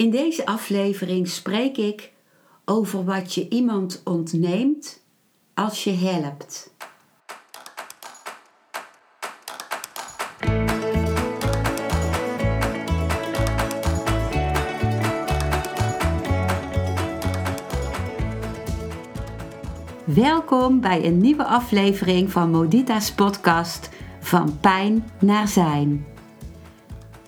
In deze aflevering spreek ik over wat je iemand ontneemt als je helpt. Welkom bij een nieuwe aflevering van Modita's podcast Van Pijn naar Zijn.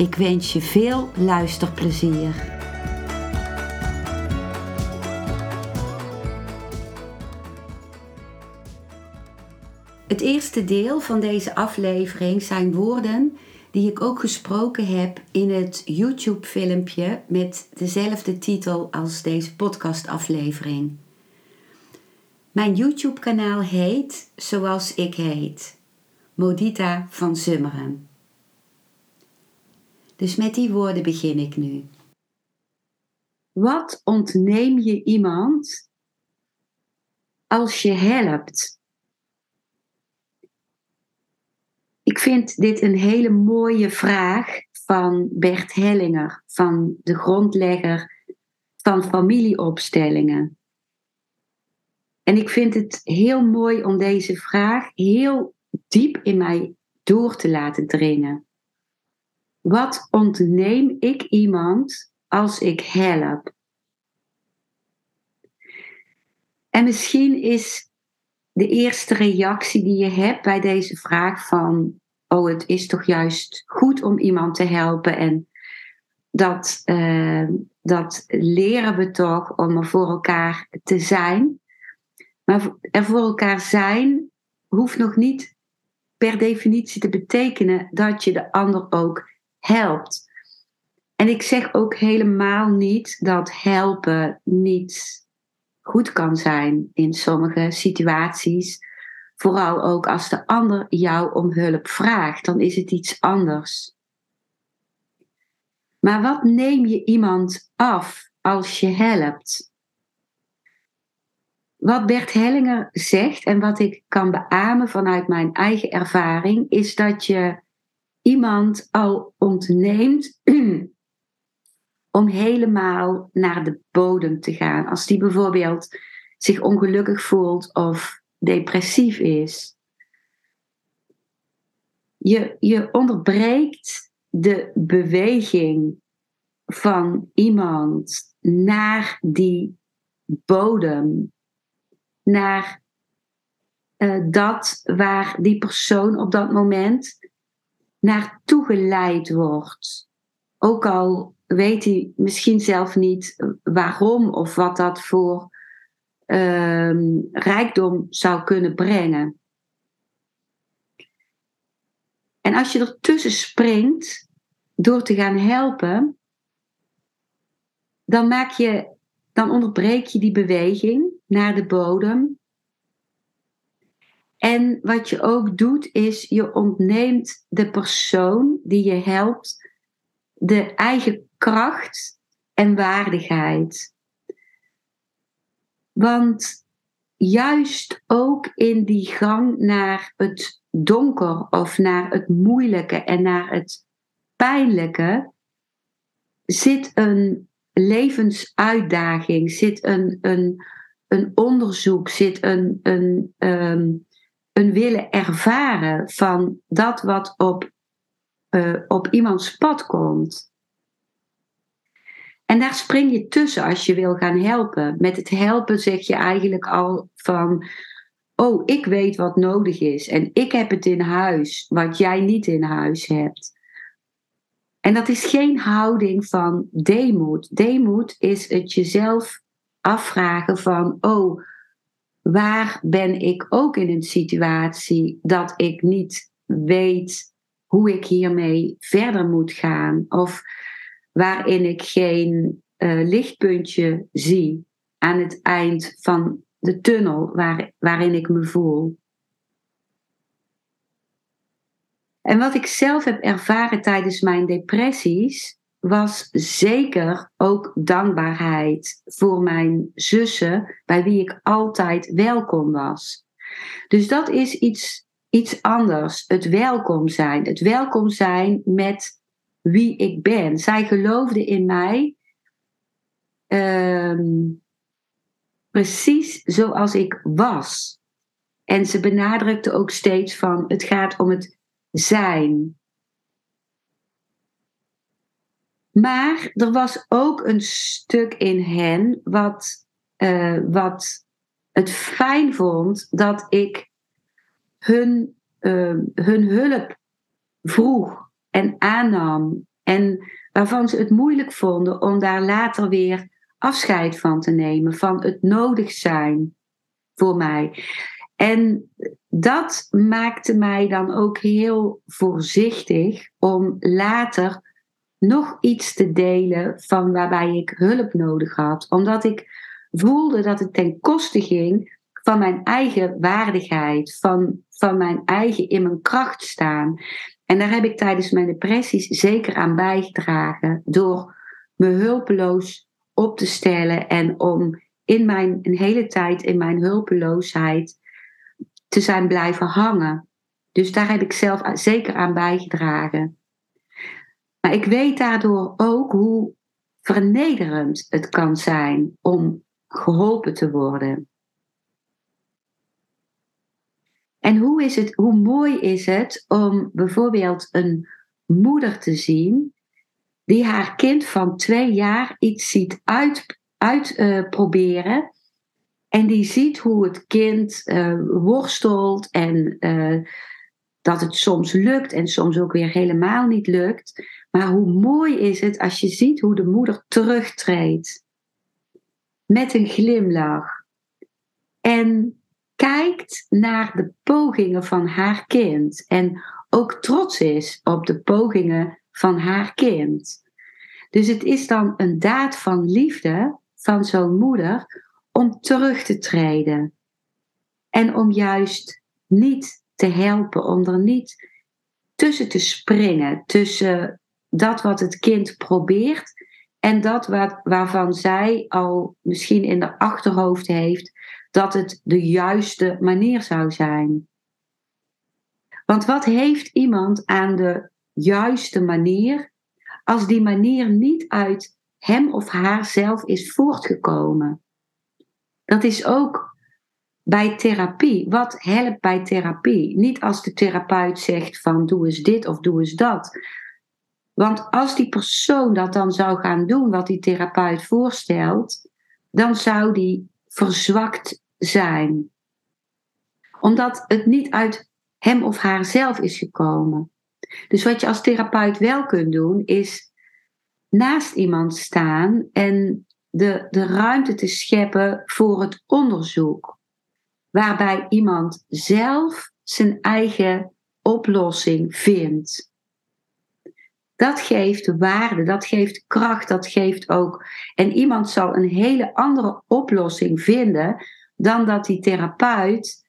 Ik wens je veel luisterplezier. Het eerste deel van deze aflevering zijn woorden die ik ook gesproken heb in het YouTube-filmpje met dezelfde titel als deze podcastaflevering. Mijn YouTube-kanaal heet Zoals ik heet, Modita van Zummeren. Dus met die woorden begin ik nu. Wat ontneem je iemand als je helpt? Ik vind dit een hele mooie vraag van Bert Hellinger, van de grondlegger van familieopstellingen. En ik vind het heel mooi om deze vraag heel diep in mij door te laten dringen. Wat ontneem ik iemand als ik help? En misschien is de eerste reactie die je hebt bij deze vraag van, oh het is toch juist goed om iemand te helpen en dat, uh, dat leren we toch om er voor elkaar te zijn. Maar er voor elkaar zijn hoeft nog niet per definitie te betekenen dat je de ander ook helpt. En ik zeg ook helemaal niet dat helpen niet goed kan zijn in sommige situaties. Vooral ook als de ander jou om hulp vraagt, dan is het iets anders. Maar wat neem je iemand af als je helpt? Wat Bert Hellinger zegt en wat ik kan beamen vanuit mijn eigen ervaring, is dat je iemand al ontneemt om helemaal naar de bodem te gaan. Als die bijvoorbeeld zich ongelukkig voelt of depressief is. Je, je onderbreekt de beweging van iemand naar die bodem, naar uh, dat waar die persoon op dat moment naartoe geleid wordt. Ook al weet hij misschien zelf niet waarom of wat dat voor uh, rijkdom zou kunnen brengen. En als je ertussen springt door te gaan helpen, dan maak je, dan onderbreek je die beweging naar de bodem en wat je ook doet, is je ontneemt de persoon die je helpt de eigen kracht en waardigheid. Want juist ook in die gang naar het donker of naar het moeilijke en naar het pijnlijke zit een levensuitdaging, zit een, een, een onderzoek, zit een, een, um, een willen ervaren van dat wat op, uh, op iemands pad komt. En daar spring je tussen als je wil gaan helpen. Met het helpen zeg je eigenlijk al van, oh, ik weet wat nodig is en ik heb het in huis wat jij niet in huis hebt. En dat is geen houding van deemoed. Deemoed is het jezelf afvragen van, oh, waar ben ik ook in een situatie dat ik niet weet hoe ik hiermee verder moet gaan? Of waarin ik geen uh, lichtpuntje zie aan het eind van de tunnel waar, waarin ik me voel. En wat ik zelf heb ervaren tijdens mijn depressies, was zeker ook dankbaarheid voor mijn zussen, bij wie ik altijd welkom was. Dus dat is iets, iets anders. Het welkom zijn. Het welkom zijn met wie ik ben. Zij geloofden in mij ehm, precies zoals ik was. En ze benadrukte ook steeds van het gaat om het zijn. Maar er was ook een stuk in hen wat, uh, wat het fijn vond dat ik hun, uh, hun hulp vroeg en aannam. En waarvan ze het moeilijk vonden om daar later weer afscheid van te nemen, van het nodig zijn voor mij. En dat maakte mij dan ook heel voorzichtig om later nog iets te delen van waarbij ik hulp nodig had. Omdat ik voelde dat het ten koste ging van mijn eigen waardigheid, van, van mijn eigen in mijn kracht staan. En daar heb ik tijdens mijn depressies zeker aan bijgedragen door me hulpeloos op te stellen en om in mijn een hele tijd in mijn hulpeloosheid te zijn blijven hangen. Dus daar heb ik zelf zeker aan bijgedragen. Maar ik weet daardoor ook hoe vernederend het kan zijn om geholpen te worden. En hoe, is het, hoe mooi is het om bijvoorbeeld een moeder te zien die haar kind van twee jaar iets ziet uitproberen. Uit, uh, en die ziet hoe het kind uh, worstelt en uh, dat het soms lukt en soms ook weer helemaal niet lukt. Maar hoe mooi is het als je ziet hoe de moeder terugtreedt met een glimlach en kijkt naar de pogingen van haar kind en ook trots is op de pogingen van haar kind. Dus het is dan een daad van liefde van zo'n moeder om terug te treden en om juist niet te helpen, om er niet tussen te springen, tussen dat wat het kind probeert en dat wat, waarvan zij al misschien in de achterhoofd heeft dat het de juiste manier zou zijn. Want wat heeft iemand aan de juiste manier als die manier niet uit hem of haar zelf is voortgekomen? Dat is ook bij therapie. Wat helpt bij therapie? Niet als de therapeut zegt van doe eens dit of doe eens dat. Want als die persoon dat dan zou gaan doen wat die therapeut voorstelt, dan zou die verzwakt zijn. Omdat het niet uit hem of haar zelf is gekomen. Dus wat je als therapeut wel kunt doen, is naast iemand staan en de, de ruimte te scheppen voor het onderzoek. Waarbij iemand zelf zijn eigen oplossing vindt. Dat geeft waarde, dat geeft kracht, dat geeft ook. En iemand zal een hele andere oplossing vinden dan dat die therapeut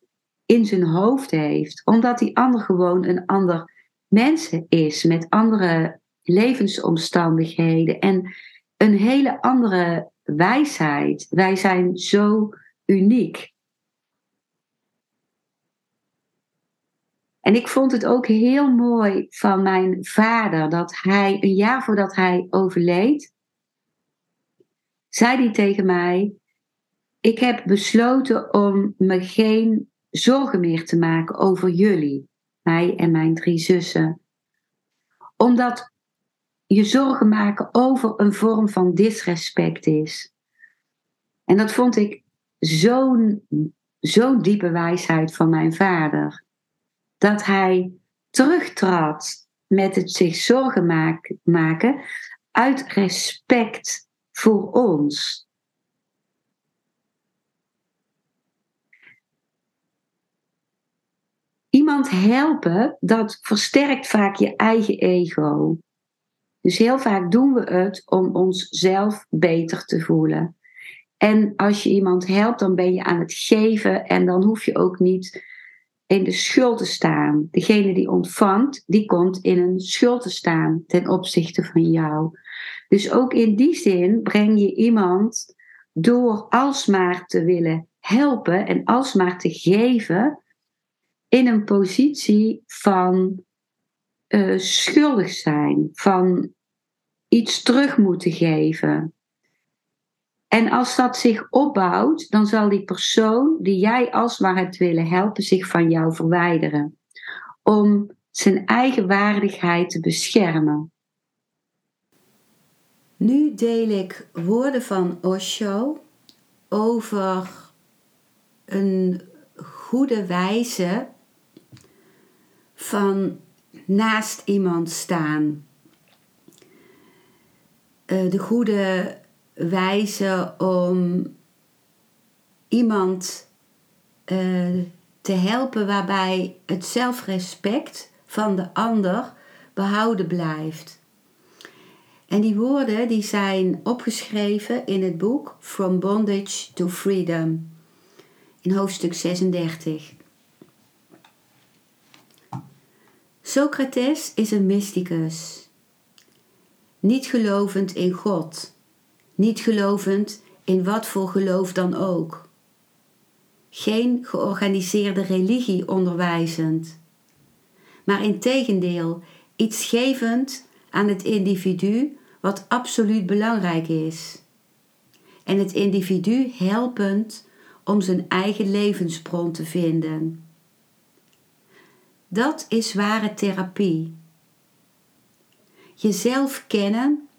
in zijn hoofd heeft. Omdat die ander gewoon een ander mens is met andere levensomstandigheden en een hele andere wijsheid. Wij zijn zo uniek. En ik vond het ook heel mooi van mijn vader dat hij, een jaar voordat hij overleed, zei hij tegen mij: Ik heb besloten om me geen zorgen meer te maken over jullie, mij en mijn drie zussen. Omdat je zorgen maken over een vorm van disrespect is. En dat vond ik zo'n zo'n diepe wijsheid van mijn vader dat hij terugtrad met het zich zorgen maken uit respect voor ons. Iemand helpen, dat versterkt vaak je eigen ego. Dus heel vaak doen we het om onszelf beter te voelen. En als je iemand helpt, dan ben je aan het geven en dan hoef je ook niet in de schuld te staan. Degene die ontvangt, die komt in een schuld te staan ten opzichte van jou. Dus ook in die zin breng je iemand door alsmaar te willen helpen en alsmaar te geven in een positie van uh, schuldig zijn, van iets terug moeten geven. En als dat zich opbouwt, dan zal die persoon die jij alsmaar hebt willen helpen zich van jou verwijderen. Om zijn eigen waardigheid te beschermen. Nu deel ik woorden van Osho over een goede wijze van naast iemand staan. Uh, de goede wijze om iemand uh, te helpen waarbij het zelfrespect van de ander behouden blijft. En die woorden die zijn opgeschreven in het boek From Bondage to Freedom in hoofdstuk 36. Socrates is een mysticus, niet gelovend in God, niet gelovend in wat voor geloof dan ook. Geen georganiseerde religie onderwijzend, maar in tegendeel iets gevend aan het individu wat absoluut belangrijk is. En het individu helpend om zijn eigen levensbron te vinden. Dat is ware therapie. Jezelf kennen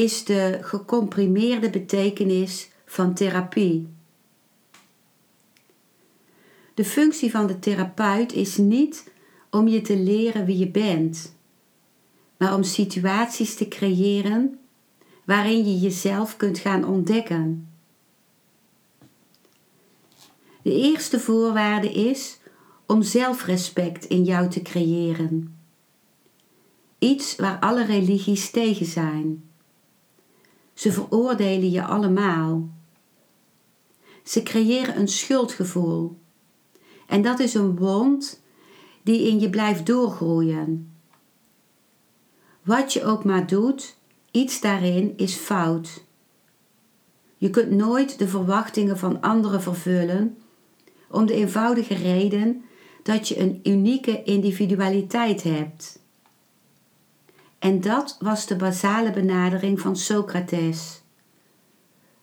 is de gecomprimeerde betekenis van therapie. De functie van de therapeut is niet om je te leren wie je bent, maar om situaties te creëren waarin je jezelf kunt gaan ontdekken. De eerste voorwaarde is om zelfrespect in jou te creëren. Iets waar alle religies tegen zijn. Ze veroordelen je allemaal. Ze creëren een schuldgevoel. En dat is een wond die in je blijft doorgroeien. Wat je ook maar doet, iets daarin is fout. Je kunt nooit de verwachtingen van anderen vervullen, om de eenvoudige reden dat je een unieke individualiteit hebt. En dat was de basale benadering van Socrates.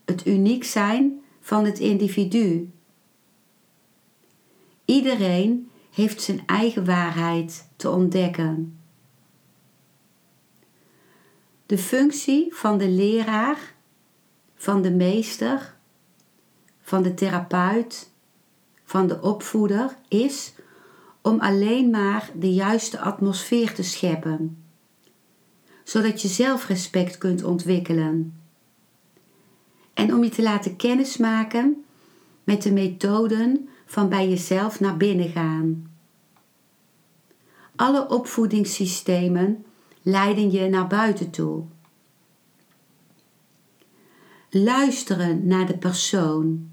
Het uniek zijn van het individu. Iedereen heeft zijn eigen waarheid te ontdekken. De functie van de leraar, van de meester, van de therapeut, van de opvoeder is om alleen maar de juiste atmosfeer te scheppen, zodat je zelfrespect kunt ontwikkelen. En om je te laten kennismaken met de methoden van bij jezelf naar binnen gaan. Alle opvoedingssystemen leiden je naar buiten toe. Luisteren naar de persoon.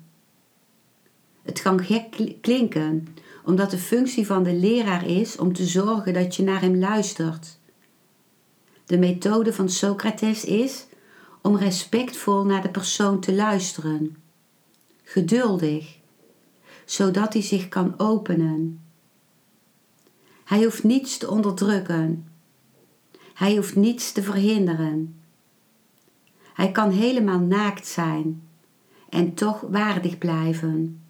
Het kan gek klinken, omdat de functie van de leraar is om te zorgen dat je naar hem luistert. De methode van Socrates is om respectvol naar de persoon te luisteren, geduldig, zodat hij zich kan openen. Hij hoeft niets te onderdrukken. Hij hoeft niets te verhinderen. Hij kan helemaal naakt zijn en toch waardig blijven.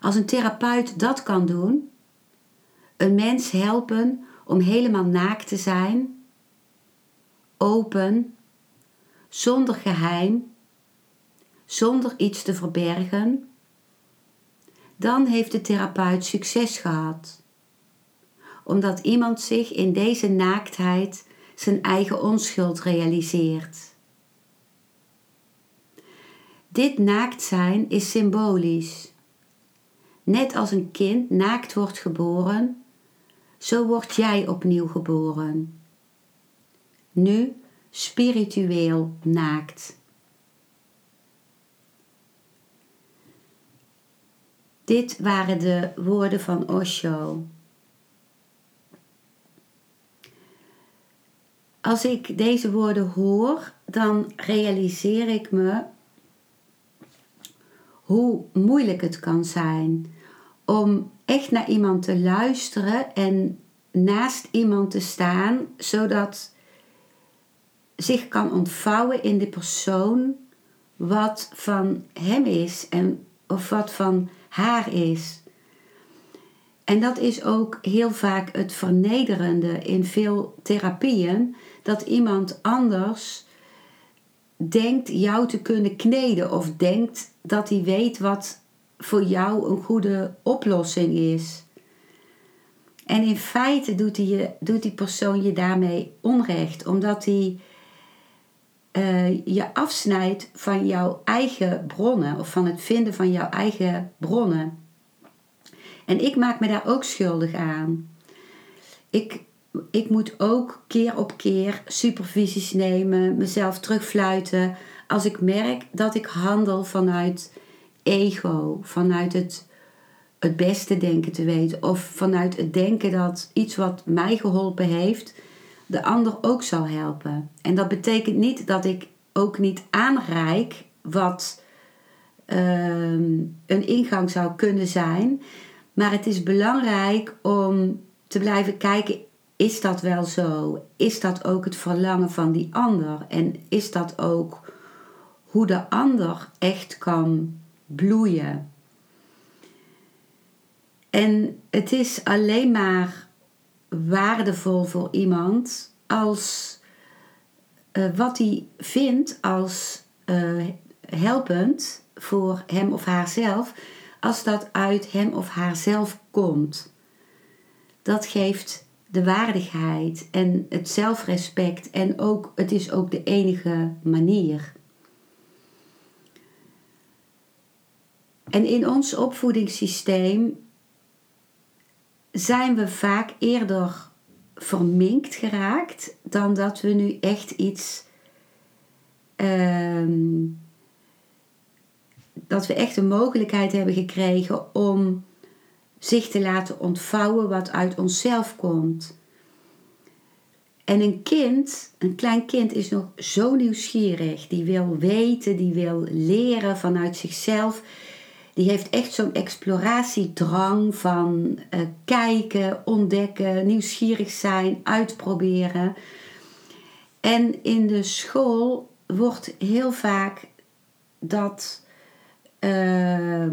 Als een therapeut dat kan doen, een mens helpen om helemaal naakt te zijn, open, zonder geheim, zonder iets te verbergen, dan heeft de therapeut succes gehad. Omdat iemand zich in deze naaktheid zijn eigen onschuld realiseert. Dit naakt zijn is symbolisch. Net als een kind naakt wordt geboren, Zo word jij opnieuw geboren. Nu spiritueel naakt. Dit waren de woorden van Osho. Als ik deze woorden hoor, dan realiseer ik me hoe moeilijk het kan zijn om echt naar iemand te luisteren en naast iemand te staan, zodat zich kan ontvouwen in de persoon wat van hem is en of wat van haar is. En dat is ook heel vaak het vernederende in veel therapieën, dat iemand anders denkt jou te kunnen kneden of denkt dat hij weet wat voor jou een goede oplossing is. En in feite doet die, doet die persoon je daarmee onrecht, omdat hij uh, je afsnijdt van jouw eigen bronnen of van het vinden van jouw eigen bronnen. En ik maak me daar ook schuldig aan. Ik, ik moet ook keer op keer supervisies nemen, mezelf terugfluiten als ik merk dat ik handel vanuit ego, vanuit het, het beste denken te weten of vanuit het denken dat iets wat mij geholpen heeft, de ander ook zal helpen. En dat betekent niet dat ik ook niet aanreik wat ehm, een ingang zou kunnen zijn. Maar het is belangrijk om te blijven kijken: is dat wel zo? Is dat ook het verlangen van die ander? En is dat ook hoe de ander echt kan bloeien? En het is alleen maar waardevol voor iemand als uh, wat hij vindt als uh, helpend voor hem of haarzelf, als dat uit hem of haarzelf komt. Dat geeft de waardigheid en het zelfrespect en ook, het is ook de enige manier. En in ons opvoedingssysteem zijn we vaak eerder verminkt geraakt dan dat we nu echt iets. Ehm, dat we echt een mogelijkheid hebben gekregen om zich te laten ontvouwen wat uit onszelf komt. En een kind, een klein kind, is nog zo nieuwsgierig. Die wil weten, die wil leren vanuit zichzelf die heeft echt zo'n exploratiedrang van uh, kijken, ontdekken, nieuwsgierig zijn, uitproberen. En in de school wordt heel vaak dat uh,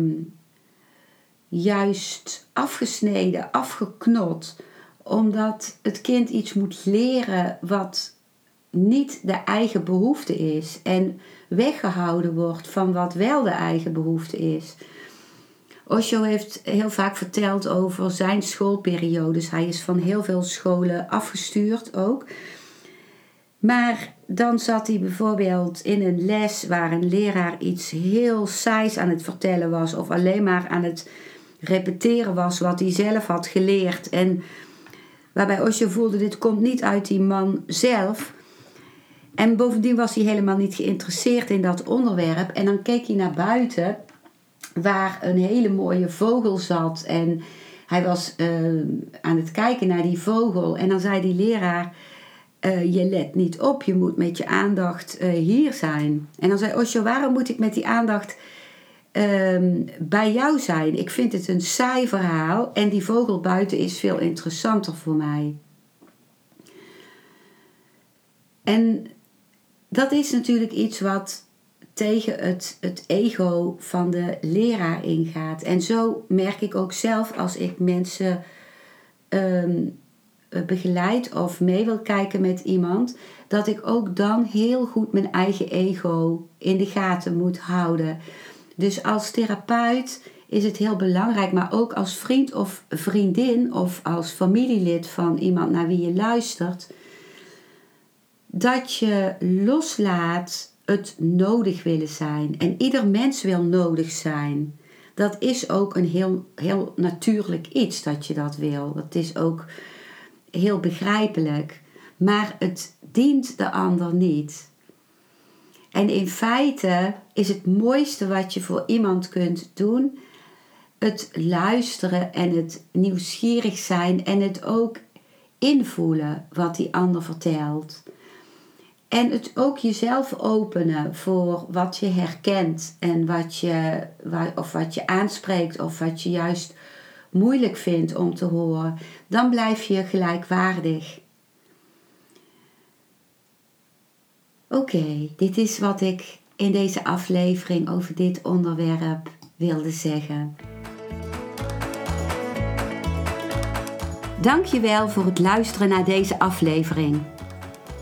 juist afgesneden, afgeknot, omdat het kind iets moet leren wat niet de eigen behoefte is en weggehouden wordt van wat wel de eigen behoefte is. Osho heeft heel vaak verteld over zijn schoolperiodes. Hij is van heel veel scholen afgestuurd ook. Maar dan zat hij bijvoorbeeld in een les waar een leraar iets heel saais aan het vertellen was, of alleen maar aan het repeteren was wat hij zelf had geleerd. En waarbij Osho voelde: dit komt niet uit die man zelf. En bovendien was hij helemaal niet geïnteresseerd in dat onderwerp. En dan keek hij naar buiten waar een hele mooie vogel zat. En hij was uh, aan het kijken naar die vogel. En dan zei die leraar: uh, Je let niet op, je moet met je aandacht uh, hier zijn. En dan zei Osho: Waarom moet ik met die aandacht ehm, bij jou zijn? Ik vind het een saai verhaal en die vogel buiten is veel interessanter voor mij. En dat is natuurlijk iets wat tegen het, het ego van de leraar ingaat. En zo merk ik ook zelf als ik mensen um, begeleid of mee wil kijken met iemand, dat ik ook dan heel goed mijn eigen ego in de gaten moet houden. Dus als therapeut is het heel belangrijk, maar ook als vriend of vriendin of als familielid van iemand naar wie je luistert, dat je loslaat het nodig willen zijn. En ieder mens wil nodig zijn. Dat is ook een heel, heel natuurlijk iets dat je dat wil. Dat is ook heel begrijpelijk, maar het dient de ander niet. En in feite is het mooiste wat je voor iemand kunt doen het luisteren en het nieuwsgierig zijn en het ook invoelen wat die ander vertelt. En het ook jezelf openen voor wat je herkent en wat je, of wat je aanspreekt of wat je juist moeilijk vindt om te horen. Dan blijf je gelijkwaardig. Oké, dit is wat ik in deze aflevering over dit onderwerp wilde zeggen. Dankjewel voor het luisteren naar deze aflevering.